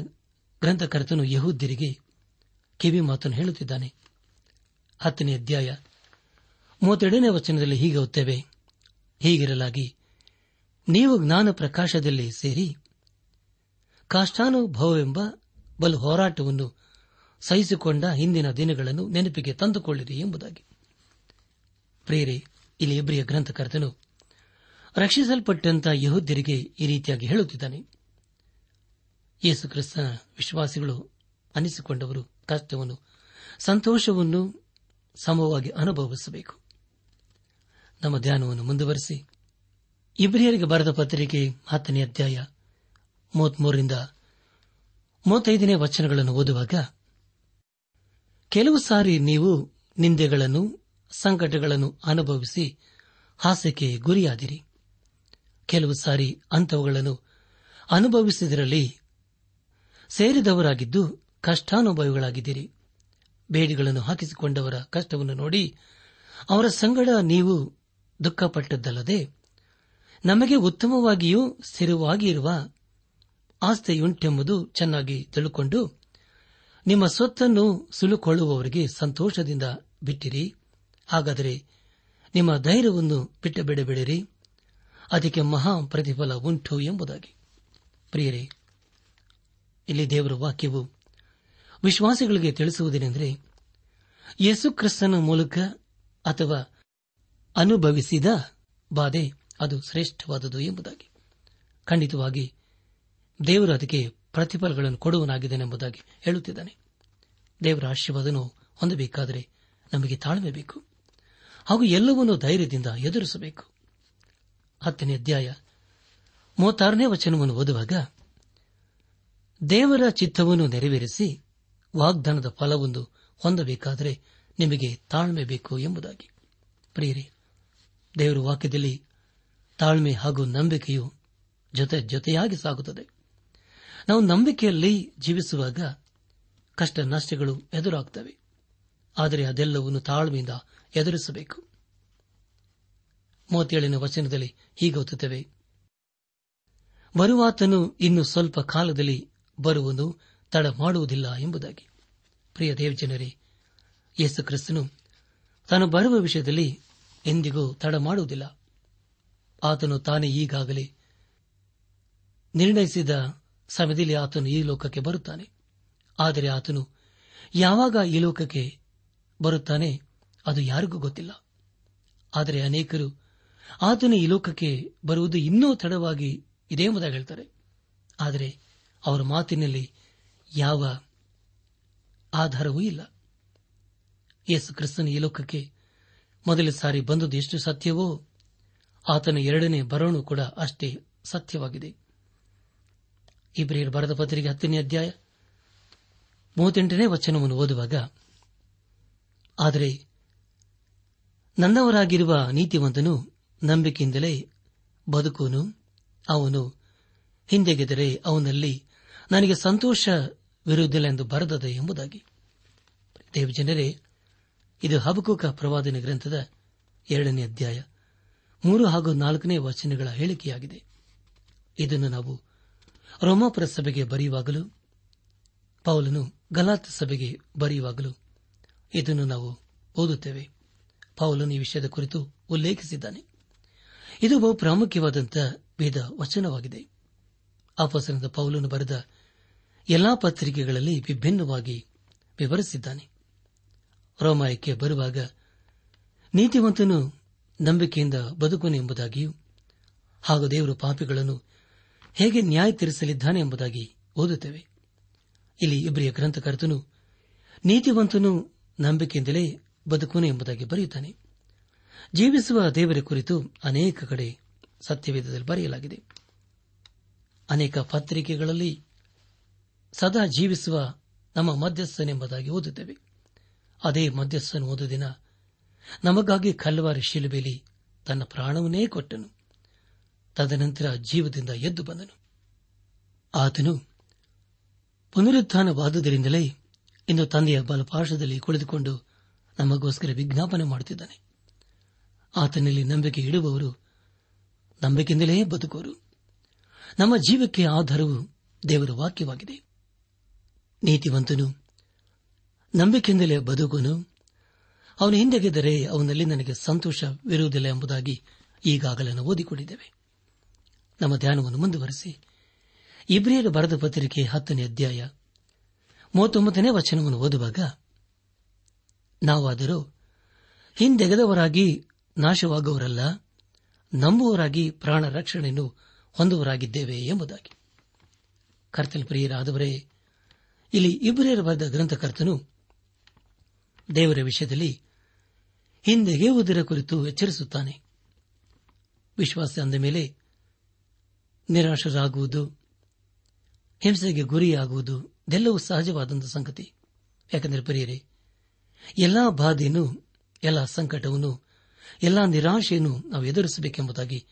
ಗ್ರಂಥಕರ್ತನು ಯಹೂದ್ಯರಿಗೆ ಕಿವಿ ಮಾತನ್ನು ಹೇಳುತ್ತಿದ್ದಾನೆ. ಹತ್ತನೇ ಅಧ್ಯಾಯ ಮೂವತ್ತೆರಡನೇ ವಚನದಲ್ಲಿ ಹೀಗೆ ಓದ್ತೇವೆ ಹೀಗಿರಲಾಗಿ, ನೀವು ಜ್ಞಾನ ಪ್ರಕಾಶದಲ್ಲಿ ಸೇರಿ ಕಾಷ್ಟಾನುಭವವೆಂಬ ಬಲು ಹೋರಾಟವನ್ನು ಸಹಿಸಿಕೊಂಡ ಹಿಂದಿನ ದಿನಗಳನ್ನು ನೆನಪಿಗೆ ತಂದುಕೊಳ್ಳಿರಿ ಎಂಬುದಾಗಿ. ಪ್ರೇರೆ ಇಲ್ಲಿ ಇಬ್ರಿಯ ಗ್ರಂಥಕರ್ತನು ರಕ್ಷಿಸಲ್ಪಟ್ಟಂತ ಯಹೋದ್ಯರಿಗೆ ಈ ರೀತಿಯಾಗಿ ಹೇಳುತ್ತಿದ್ದಾನೆ. ಯೇಸು ಕ್ರಿಸ್ತನ ವಿಶ್ವಾಸಿಗಳು ಅನಿಸಿಕೊಂಡವರು ಕಷ್ಟವನ್ನು, ಸಂತೋಷವನ್ನು ಸಮವಾಗಿ ಅನುಭವಿಸಬೇಕು. ನಮ್ಮ ಧ್ಯಾನವನ್ನು ಮುಂದುವರೆಸಿ. ಇಬ್ರಿಯರಿಗೆ ಬರೆದ ಪತ್ರಿಕೆ ಹತ್ತನೇ ಅಧ್ಯಾಯ ಮೂವತ್ಮೂರರಿಂದ ಮೂವತ್ತೈದನೇ ವಚನಗಳನ್ನು ಓದುವಾಗ, ಕೆಲವು ಸಾರಿ ನೀವು ನಿಂದೆಗಳನ್ನು, ಸಂಕಟಗಳನ್ನು ಅನುಭವಿಸಿ ಹಾಸ್ಯಕ್ಕೆ ಗುರಿಯಾದಿರಿ. ಕೆಲವು ಸಾರಿ ಅಂಥವುಗಳನ್ನು ಅನುಭವಿಸಿದರಲ್ಲಿ ಸೇರಿದವರಾಗಿದ್ದು ಕಷ್ಟಾನುಭವಿಗಳಾಗಿದ್ದೀರಿ. ಬೇಡಿಗಳನ್ನು ಹಾಕಿಸಿಕೊಂಡವರ ಕಷ್ಟವನ್ನು ನೋಡಿ ಅವರ ಸಂಗಡ ನೀವು ದುಃಖಪಟ್ಟದ್ದಲ್ಲದೆ ನಮಗೆ ಉತ್ತಮವಾಗಿಯೂ ಸ್ಥಿರವಾಗಿ ಇರುವ ಆಸ್ತಿಯುಂಟೆಂಬುದು ಚೆನ್ನಾಗಿ ತಿಳುಕೊಂಡು ನಿಮ್ಮ ಸ್ವತ್ತನ್ನು ಸುಲುಕೊಳ್ಳುವವರಿಗೆ ಸಂತೋಷದಿಂದ ಬಿಟ್ಟಿರಿ. ಹಾಗಾದರೆ ನಿಮ್ಮ ಧೈರ್ಯವನ್ನು ಬಿಟ್ಟು ಬಿಡಬೇಡಿರಿ ಅದಕ್ಕೆ ಮಹಾ ಪ್ರತಿಫಲ ಉಂಟು ಎಂಬುದಾಗಿ. ಪ್ರಿಯರೇ, ಇಲ್ಲಿ ದೇವರ ವಾಕ್ಯವು ವಿಶ್ವಾಸಿಗಳಿಗೆ ತಿಳಿಸುವುದೇನೆಂದರೆ ಯೇಸುಕ್ರಿಸ್ತನ ಮೂಲಕ ಅಥವಾ ಅನುಭವಿಸಿದ ಬಾಧೆ ಅದು ಶ್ರೇಷ್ಠವಾದುದು ಎಂಬುದಾಗಿ. ಖಂಡಿತವಾಗಿ, ದೇವರು ಅದಕ್ಕೆ ಪ್ರತಿಫಲಗಳನ್ನು ಕೊಡುವನಾಗಿದ್ದಾನೆಂಬುದಾಗಿ ಹೇಳುತ್ತಿದ್ದಾನೆ. ದೇವರ ಆಶೀರ್ವಾದನು ಹೊಂದಬೇಕಾದರೆ ನಮಗೆ ತಾಳ್ಮೆ ಬೇಕು. ಹಾಗೂ ಎಲ್ಲವನ್ನೂ ಧೈರ್ಯದಿಂದ ಎದುರಿಸಬೇಕು. ಹತ್ತನೇ ಅಧ್ಯಾಯ. ಮೂವತ್ತಾರನೇ ವಚನವನ್ನು ಓದುವಾಗ, ದೇವರ ಚಿತ್ತವನ್ನು ನೆರವೇರಿಸಿ ವಾಗ್ದಾನದ ಫಲವೊಂದು ಹೊಂದಬೇಕಾದರೆ ನಿಮಗೆ ತಾಳ್ಮೆ ಬೇಕು ಎಂಬುದಾಗಿ. ಪ್ರಿಯರೇ, ದೇವರ ವಾಕ್ಯದಲ್ಲಿ ತಾಳ್ಮೆ ಹಾಗೂ ನಂಬಿಕೆಯು ಜೊತೆ ಜೊತೆಯಾಗಿ ಸಾಗುತ್ತದೆ. ನಾವು ನಂಬಿಕೆಯಲ್ಲಿ ಜೀವಿಸುವಾಗ ಕಷ್ಟ ನಷ್ಟಗಳು ಎದುರಾಗುತ್ತವೆ ಆದರೆ ಅದೆಲ್ಲವನ್ನು ತಾಳ್ಮೆಯಿಂದ ಎದುರಿಸಬೇಕು. ಮೂವತ್ತೇಳನೇ ವಚನದಲ್ಲಿ ಹೀಗೆ ಓದುತ್ತೇವೆ ಬರುವಾತನು ಇನ್ನು ಸ್ವಲ್ಪ ಕಾಲದಲ್ಲಿ ಬರುವನು ತಡ ಮಾಡುವುದಿಲ್ಲ ಎಂಬುದಾಗಿ. ಪ್ರಿಯ ದೇವಜನರೇ, ಯೇಸು ಕ್ರಿಸ್ತನು ತಾನು ಬರುವ ವಿಷಯದಲ್ಲಿ ಎಂದಿಗೂ ತಡ ಮಾಡುವುದಿಲ್ಲ ಆತನು ತಾನೇ ಈಗಾಗಲೇ ನಿರ್ಣಯಿಸಿದ ಸಮಯದಲ್ಲಿ ಆತನು ಈ ಲೋಕಕ್ಕೆ ಬರುತ್ತಾನೆ. ಆದರೆ ಆತನು ಯಾವಾಗ ಈ ಲೋಕಕ್ಕೆ ಬರುತ್ತಾನೆ ಅದು ಯಾರಿಗೂ ಗೊತ್ತಿಲ್ಲ. ಆದರೆ ಅನೇಕರು ಆತನು ಈ ಲೋಕಕ್ಕೆ ಬರುವುದು ಇನ್ನೂ ತಡವಾಗಿ ಇದೆ ಎಂಬುದಾಗಿ ಹೇಳ್ತಾರೆ. ಆದರೆ ಅವರ ಮಾತಿನಲ್ಲಿ ಯಾವ ಆಧಾರವೂ ಇಲ್ಲ. ಯೇಸು ಕ್ರಿಸ್ತನ ಈ ಲೋಕಕ್ಕೆ ಮೊದಲ ಸಾರಿ ಬಂದದ್ದು ಎಷ್ಟು ಸತ್ಯವೋ ಆತನ ಎರಡನೇ ಬರೋಣು ಕೂಡ ಅಷ್ಟೇ ಸತ್ಯವಾಗಿದೆ. ಇಬ್ರಿಯರ್ ಬರದ ಪತ್ರಿಕೆ ಹತ್ತನೇ ಅಧ್ಯಾಯ ಮೂವತ್ತೆಂಟನೇ ವಚನವನ್ನು ಓದುವಾಗ, ಆದರೆ ನನ್ನವರಾಗಿರುವ ನೀತಿವಂತನು ನಂಬಿಕೆಯಿಂದಲೇ ಬದುಕುವನು, ಅವನು ಹಿಂದೆಗೆದರೆ ಅವನಲ್ಲಿ ನನಗೆ ಸಂತೋಷವಿರುವುದಿಲ್ಲ ಎಂದು ಬರೆದದೆ ಎಂಬುದಾಗಿ. ದೇವಜನರೇ ಇದು ಹಬಕುಕ ಪ್ರವಾದನೆ ಗ್ರಂಥದ ಎರಡನೇ ಅಧ್ಯಾಯ, ಮೂರು ಹಾಗೂ ನಾಲ್ಕನೇ ವಚನಗಳ ಹೇಳಿಕೆಯಾಗಿದೆ. ಇದನ್ನು ನಾವು ರೋಮಾಪುರ ಸಭೆಗೆ ಬರೆಯುವಾಗಲೂ, ಪೌಲನು ಗಲಾತ್ ಸಭೆಗೆ ಬರೆಯುವಾಗಲೂ ಇದನ್ನು ನಾವು ಓದುತ್ತೇವೆ. ಪೌಲನು ಈ ವಿಷಯದ ಕುರಿತು ಉಲ್ಲೇಖಿಸಿದ್ದಾನೆ. ಇದು ಬಹು ಪ್ರಾಮುಖ್ಯವಾದಂತಹ ವೇದ ವಚನವಾಗಿದೆ. ಅಪಸನದ ಪೌಲನು ಬರೆದ ಎಲ್ಲಾ ಪತ್ರಿಕೆಗಳಲ್ಲಿ ವಿಭಿನ್ನವಾಗಿ ವಿವರಿಸಿದ್ದಾನೆ. ರೋಮಾಯಕ್ಕೆ ಬರುವಾಗ, ನೀತಿವಂತನು ನಂಬಿಕೆಯಿಂದ ಬದುಕುನು ಎಂಬುದಾಗಿಯೂ, ಹಾಗೂ ದೇವರು ಪಾಪಿಗಳನ್ನು ಹೇಗೆ ನ್ಯಾಯ ತೀರಿಸಲಿದ್ದಾನೆ ಎಂಬುದಾಗಿ ಓದುತ್ತೇವೆ. ಇಲ್ಲಿ ಇಬ್ರಿಯ ಗ್ರಂಥಕರ್ತನು ನೀತಿವಂತನು ನಂಬಿಕೆಯಿಂದಲೇ ಬದುಕುನು ಎಂಬುದಾಗಿ ಬರೆಯುತ್ತಾನೆ. ಜೀವಿಸುವ ದೇವರ ಕುರಿತು ಅನೇಕ ಕಡೆ ಸತ್ಯವೇದದಲ್ಲಿ ಬರೆಯಲಾಗಿದೆ. ಅನೇಕ ಪತ್ರಿಕೆಗಳಲ್ಲಿ ಸದಾ ಜೀವಿಸುವ ನಮ್ಮ ಮಧ್ಯಸ್ಥನೆಂಬುದಾಗಿ ಓದುತ್ತೇವೆ. ಅದೇ ಮಧ್ಯಸ್ಥನು ಓದು ದಿನ ನಮಗಾಗಿ ಕಲ್ವಾರಿ ಶಿಲುಬೆಲಿ ತನ್ನ ಪ್ರಾಣವನ್ನೇ ಕೊಟ್ಟನು. ತದನಂತರ ಜೀವದಿಂದ ಎದ್ದು ಬಂದನು. ಆತನು ಪುನರುತ್ಥಾನವಾದುದರಿಂದಲೇ ಇಂದು ತಂದೆಯ ಬಲಪಾರ್ಶ್ವದಲ್ಲಿ ಕುಳಿತುಕೊಂಡು ನಮಗೋಸ್ಕರ ವಿಜ್ಞಾಪನೆ ಮಾಡುತ್ತಿದ್ದಾನೆ. ಆತನಲ್ಲಿ ನಂಬಿಕೆ ಇಡುವವರು ನಂಬಿಕೆಯಿಂದಲೇ ಬದುಕುವರು. ನಮ್ಮ ಜೀವಕ್ಕೆ ಆಧಾರವು ದೇವರ ವಾಕ್ಯವಾಗಿದೆ. ನೀತಿವಂತನು ನಂಬಿಕೆಯಿಂದಲೇ ಬದುಕುನು ಅವನು ಹಿಂದೆಗೆದರೆ ಅವನಲ್ಲಿ ನನಗೆ ಸಂತೋಷವಿರುವುದಿಲ್ಲ ಎಂಬುದಾಗಿ ಈಗಾಗಲೇ ನಾವು ಓದಿಕೊಂಡಿದ್ದೇವೆ. ನಮ್ಮ ಧ್ಯಾನವನ್ನು ಮುಂದುವರೆಸಿ. ಇಬ್ರಿಯರ ಬರೆದ ಪತ್ರಿಕೆ ಹತ್ತನೇ ಅಧ್ಯಾಯ ಮೂವತ್ತೊಂಬತ್ತನೇ ವಚನವನ್ನು ಓದುವಾಗ, ನಾವಾದರೂ ಹಿಂದೆಗೆದವರಾಗಿ ನಾಶವಾಗುವವರಲ್ಲ ನಂಬುವರಾಗಿ ಪ್ರಾಣ ರಕ್ಷಣೆಯನ್ನು ಹೊಂದುವರಾಗಿದ್ದೇವೆ ಎಂಬುದಾಗಿ. ಕರ್ತನ ಪ್ರಿಯರಾದವರೇ, ಇಲ್ಲಿ ಇಬ್ರಿಯರ ಬರೆದ ಗ್ರಂಥಕರ್ತನು ದೇವರ ವಿಷಯದಲ್ಲಿ ಹಿಂದೆಗೆಯುವುದರ ಕುರಿತು ಎಚ್ಚರಿಸುತ್ತಾನೆ. ವಿಶ್ವಾಸ ಅಂದ ಮೇಲೆ ನಿರಾಶರಾಗುವುದು, ಹಿಂಸೆಗೆ ಗುರಿಯಾಗುವುದು, ಇದೆಲ್ಲವೂ ಸಹಜವಾದಂಥ ಸಂಗತಿ. ಯಾಕೆಂದರೆ ಪ್ರಿಯರೇ, ಎಲ್ಲಾ ಬಾಧೆಯನ್ನು, ಎಲ್ಲಾ ಸಂಕಟವನ್ನು ಎಲ್ಲಾ ನಿರಾಶೆಯನ್ನು ನಾವು ಎದುರಿಸಬೇಕೆಂಬುದಾಗಿ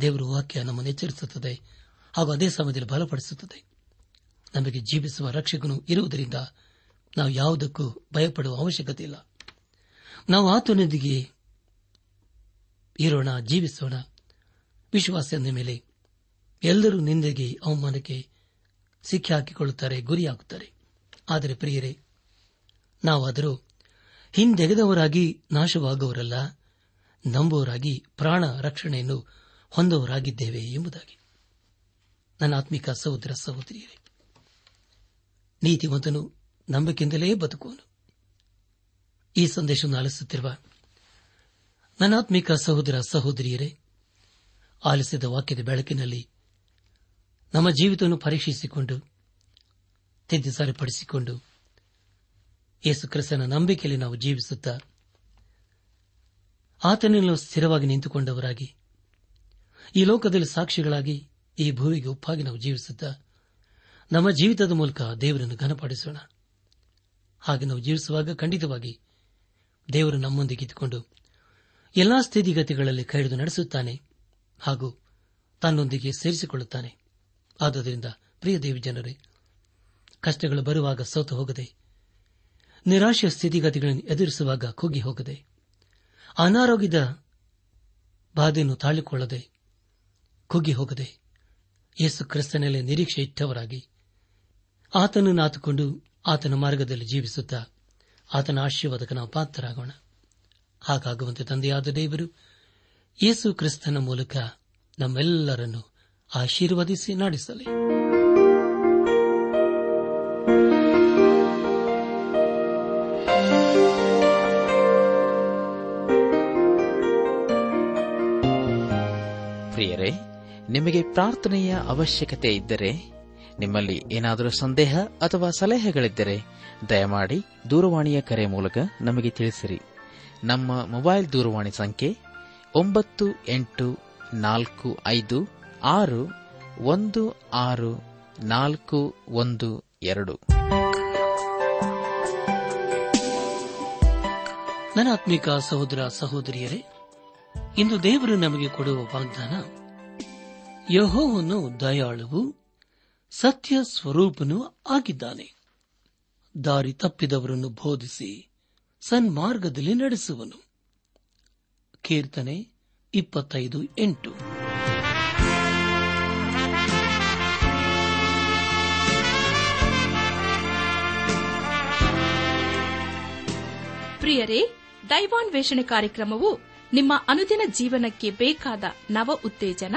ದೇವರ ವಾಕ್ಯ ನಮ್ಮನ್ನು ಎಚ್ಚರಿಸುತ್ತದೆ ಹಾಗೂ ಅದೇ ಸಮಯದಲ್ಲಿ ಬಲಪಡಿಸುತ್ತದೆ. ನಮಗೆ ಜೀವಿಸುವ ರಕ್ಷಕನು ಇರುವುದರಿಂದ ನಾವು ಯಾವುದಕ್ಕೂ ಭಯಪಡುವ ಅವಶ್ಯಕತೆ ಇಲ್ಲ. ನಾವು ಆತನೊಂದಿಗೆ ಇರೋಣ, ಜೀವಿಸೋಣ. ವಿಶ್ವಾಸ ಎಂದ ಮೇಲೆ ಎಲ್ಲರೂ ನಿಂದೆಗೆ, ಅವಮಾನಕ್ಕೆ ಸಿಕ್ಕಿ ಹಾಕಿಕೊಳ್ಳುತ್ತಾರೆ, ಗುರಿಯಾಗುತ್ತಾರೆ. ಆದರೆ ಪ್ರಿಯರೇ, ನಾವಾದರೂ ಹಿಂದೆಗೆದವರಾಗಿ ನಾಶವಾಗುವವರಲ್ಲ. ನಂಬುವರಾಗಿ ಪ್ರಾಣ ರಕ್ಷಣೆಯನ್ನು ಹೊಂದುವರಾಗಿದ್ದೇವೆ ಎಂಬುದಾಗಿ. ನನ್ನ ಆತ್ಮಿಕ ಸಹೋದರ ಸಹೋದರಿಯರೇ, ನೀತಿವಂತನು ನಂಬಿಕೆಯಿಂದಲೇ ಬದುಕುವನು. ಈ ಸಂದೇಶವನ್ನು ಆಲಿಸುತ್ತಿರುವ ನನಾತ್ಮಿಕ ಸಹೋದರ ಸಹೋದರಿಯರೇ, ಆಲಿಸಿದ ವಾಕ್ಯದ ಬೆಳಕಿನಲ್ಲಿ ನಮ್ಮ ಜೀವಿತವನ್ನು ಪರೀಕ್ಷಿಸಿಕೊಂಡು ತಿದ್ದಿ ಸರಿಪಡಿಸಿಕೊಂಡು ಯೇಸು ಕ್ರಿಸ್ತನ ನಂಬಿಕೆಯಲ್ಲಿ ನಾವು ಜೀವಿಸುತ್ತಾ ಆತನನ್ನು ಸ್ಥಿರವಾಗಿ ನಿಂತುಕೊಂಡವರಾಗಿ. ಈ ಲೋಕದಲ್ಲಿ ಸಾಕ್ಷಿಗಳಾಗಿ ಈ ಭೂಮಿಗೆ ಉಪ್ಪಾಗಿ ನಾವು ಜೀವಿಸುತ್ತಾ ನಮ್ಮ ಜೀವಿತದ ಮೂಲಕ ದೇವರನ್ನು ಘನಪಡಿಸೋಣ. ಹಾಗೆ ನಾವು ಜೀವಿಸುವಾಗ ಖಂಡಿತವಾಗಿ ದೇವರು ನಮ್ಮೊಂದಿಗೆ ಇದ್ದುಕೊಂಡು ಎಲ್ಲಾ ಸ್ಥಿತಿಗತಿಗಳಲ್ಲಿ ಕೈದು ನಡೆಸುತ್ತಾನೆ ಹಾಗೂ ತನ್ನೊಂದಿಗೆ ಸೇರಿಸಿಕೊಳ್ಳುತ್ತಾನೆ. ಆದ್ದರಿಂದ ಪ್ರಿಯ ದೇವಿ ಜನರೇ, ಕಷ್ಟಗಳು ಬರುವಾಗ ಸೋತು ಹೋಗದೆ, ನಿರಾಶೆಯ ಸ್ಥಿತಿಗತಿಗಳನ್ನು ಎದುರಿಸುವಾಗ ಕುಗ್ಗಿ ಹೋಗದೆ ಅನಾರೋಗ್ಯದ ಬಾಧೆಯನ್ನು ತಾಳಿಕೊಳ್ಳದೆ ಕುಗ್ಗಿ ಹೋಗದೆ ಯೇಸು ಕ್ರಿಸ್ತನಲ್ಲಿ ನಿರೀಕ್ಷೆ ಇಟ್ಟವರಾಗಿ ಆತನನ್ನು ಆತುಕೊಂಡು ಆತನ ಮಾರ್ಗದಲ್ಲಿ ಜೀವಿಸುತ್ತಾ ಆತನ ಆಶೀರ್ವಾದಕ ನಾವು ಪಾತ್ರರಾಗೋಣ. ಹಾಗಾಗುವಂತೆ ತಂದೆಯಾದ ದೇವರು, ಯೇಸು ಕ್ರಿಸ್ತನ ಮೂಲಕ ನಮ್ಮೆಲ್ಲರನ್ನು ಆಶೀರ್ವದಿಸಿ ನಡೆಸಲಿ. ನಿಮಗೆ ಪ್ರಾರ್ಥನೆಯ ಅವಶ್ಯಕತೆ ಇದ್ದರೆ, ನಿಮ್ಮಲ್ಲಿ ಏನಾದರೂ ಸಂದೇಹ ಅಥವಾ ಸಲಹೆಗಳಿದ್ದರೆ, ದಯಮಾಡಿ ದೂರವಾಣಿಯ ಕರೆ ಮೂಲಕ ನಮಗೆ ತಿಳಿಸಿರಿ. ನಮ್ಮ ಮೊಬೈಲ್ ದೂರವಾಣಿ ಸಂಖ್ಯೆ ಒಂಬತ್ತು ಎಂಟು ನಾಲ್ಕು ಐದು ಆರು ಒಂದು ಆರು ನಾಲ್ಕು ಒಂದು ಎರಡು. ನನ್ನ ಆತ್ಮಿಕ ಸಹೋದರ ಸಹೋದರಿಯರೇ, ಇಂದು ದೇವರು ನಮಗೆ ಕೊಡುವ ವಾಗ್ದಾನ ಯಹೋವನು ದಯಾಳುವು ಸತ್ಯ ಸ್ವರೂಪನೂ ಆಗಿದ್ದಾನೆ. ದಾರಿ ತಪ್ಪಿದವರನ್ನು ಬೋಧಿಸಿ ಸನ್ಮಾರ್ಗದಲ್ಲಿ ನಡೆಸುವನು. ಕೀರ್ತನೆ ಇಪ್ಪತ್ತೈದು ಎಂಟು. ಪ್ರಿಯರೇ, ದೈವಾನ್ವೇಷಣೆ ಕಾರ್ಯಕ್ರಮವು ನಿಮ್ಮ ಅನುದಿನ ಜೀವನಕ್ಕೆ ಬೇಕಾದ ನವ ಉತ್ತೇಜನ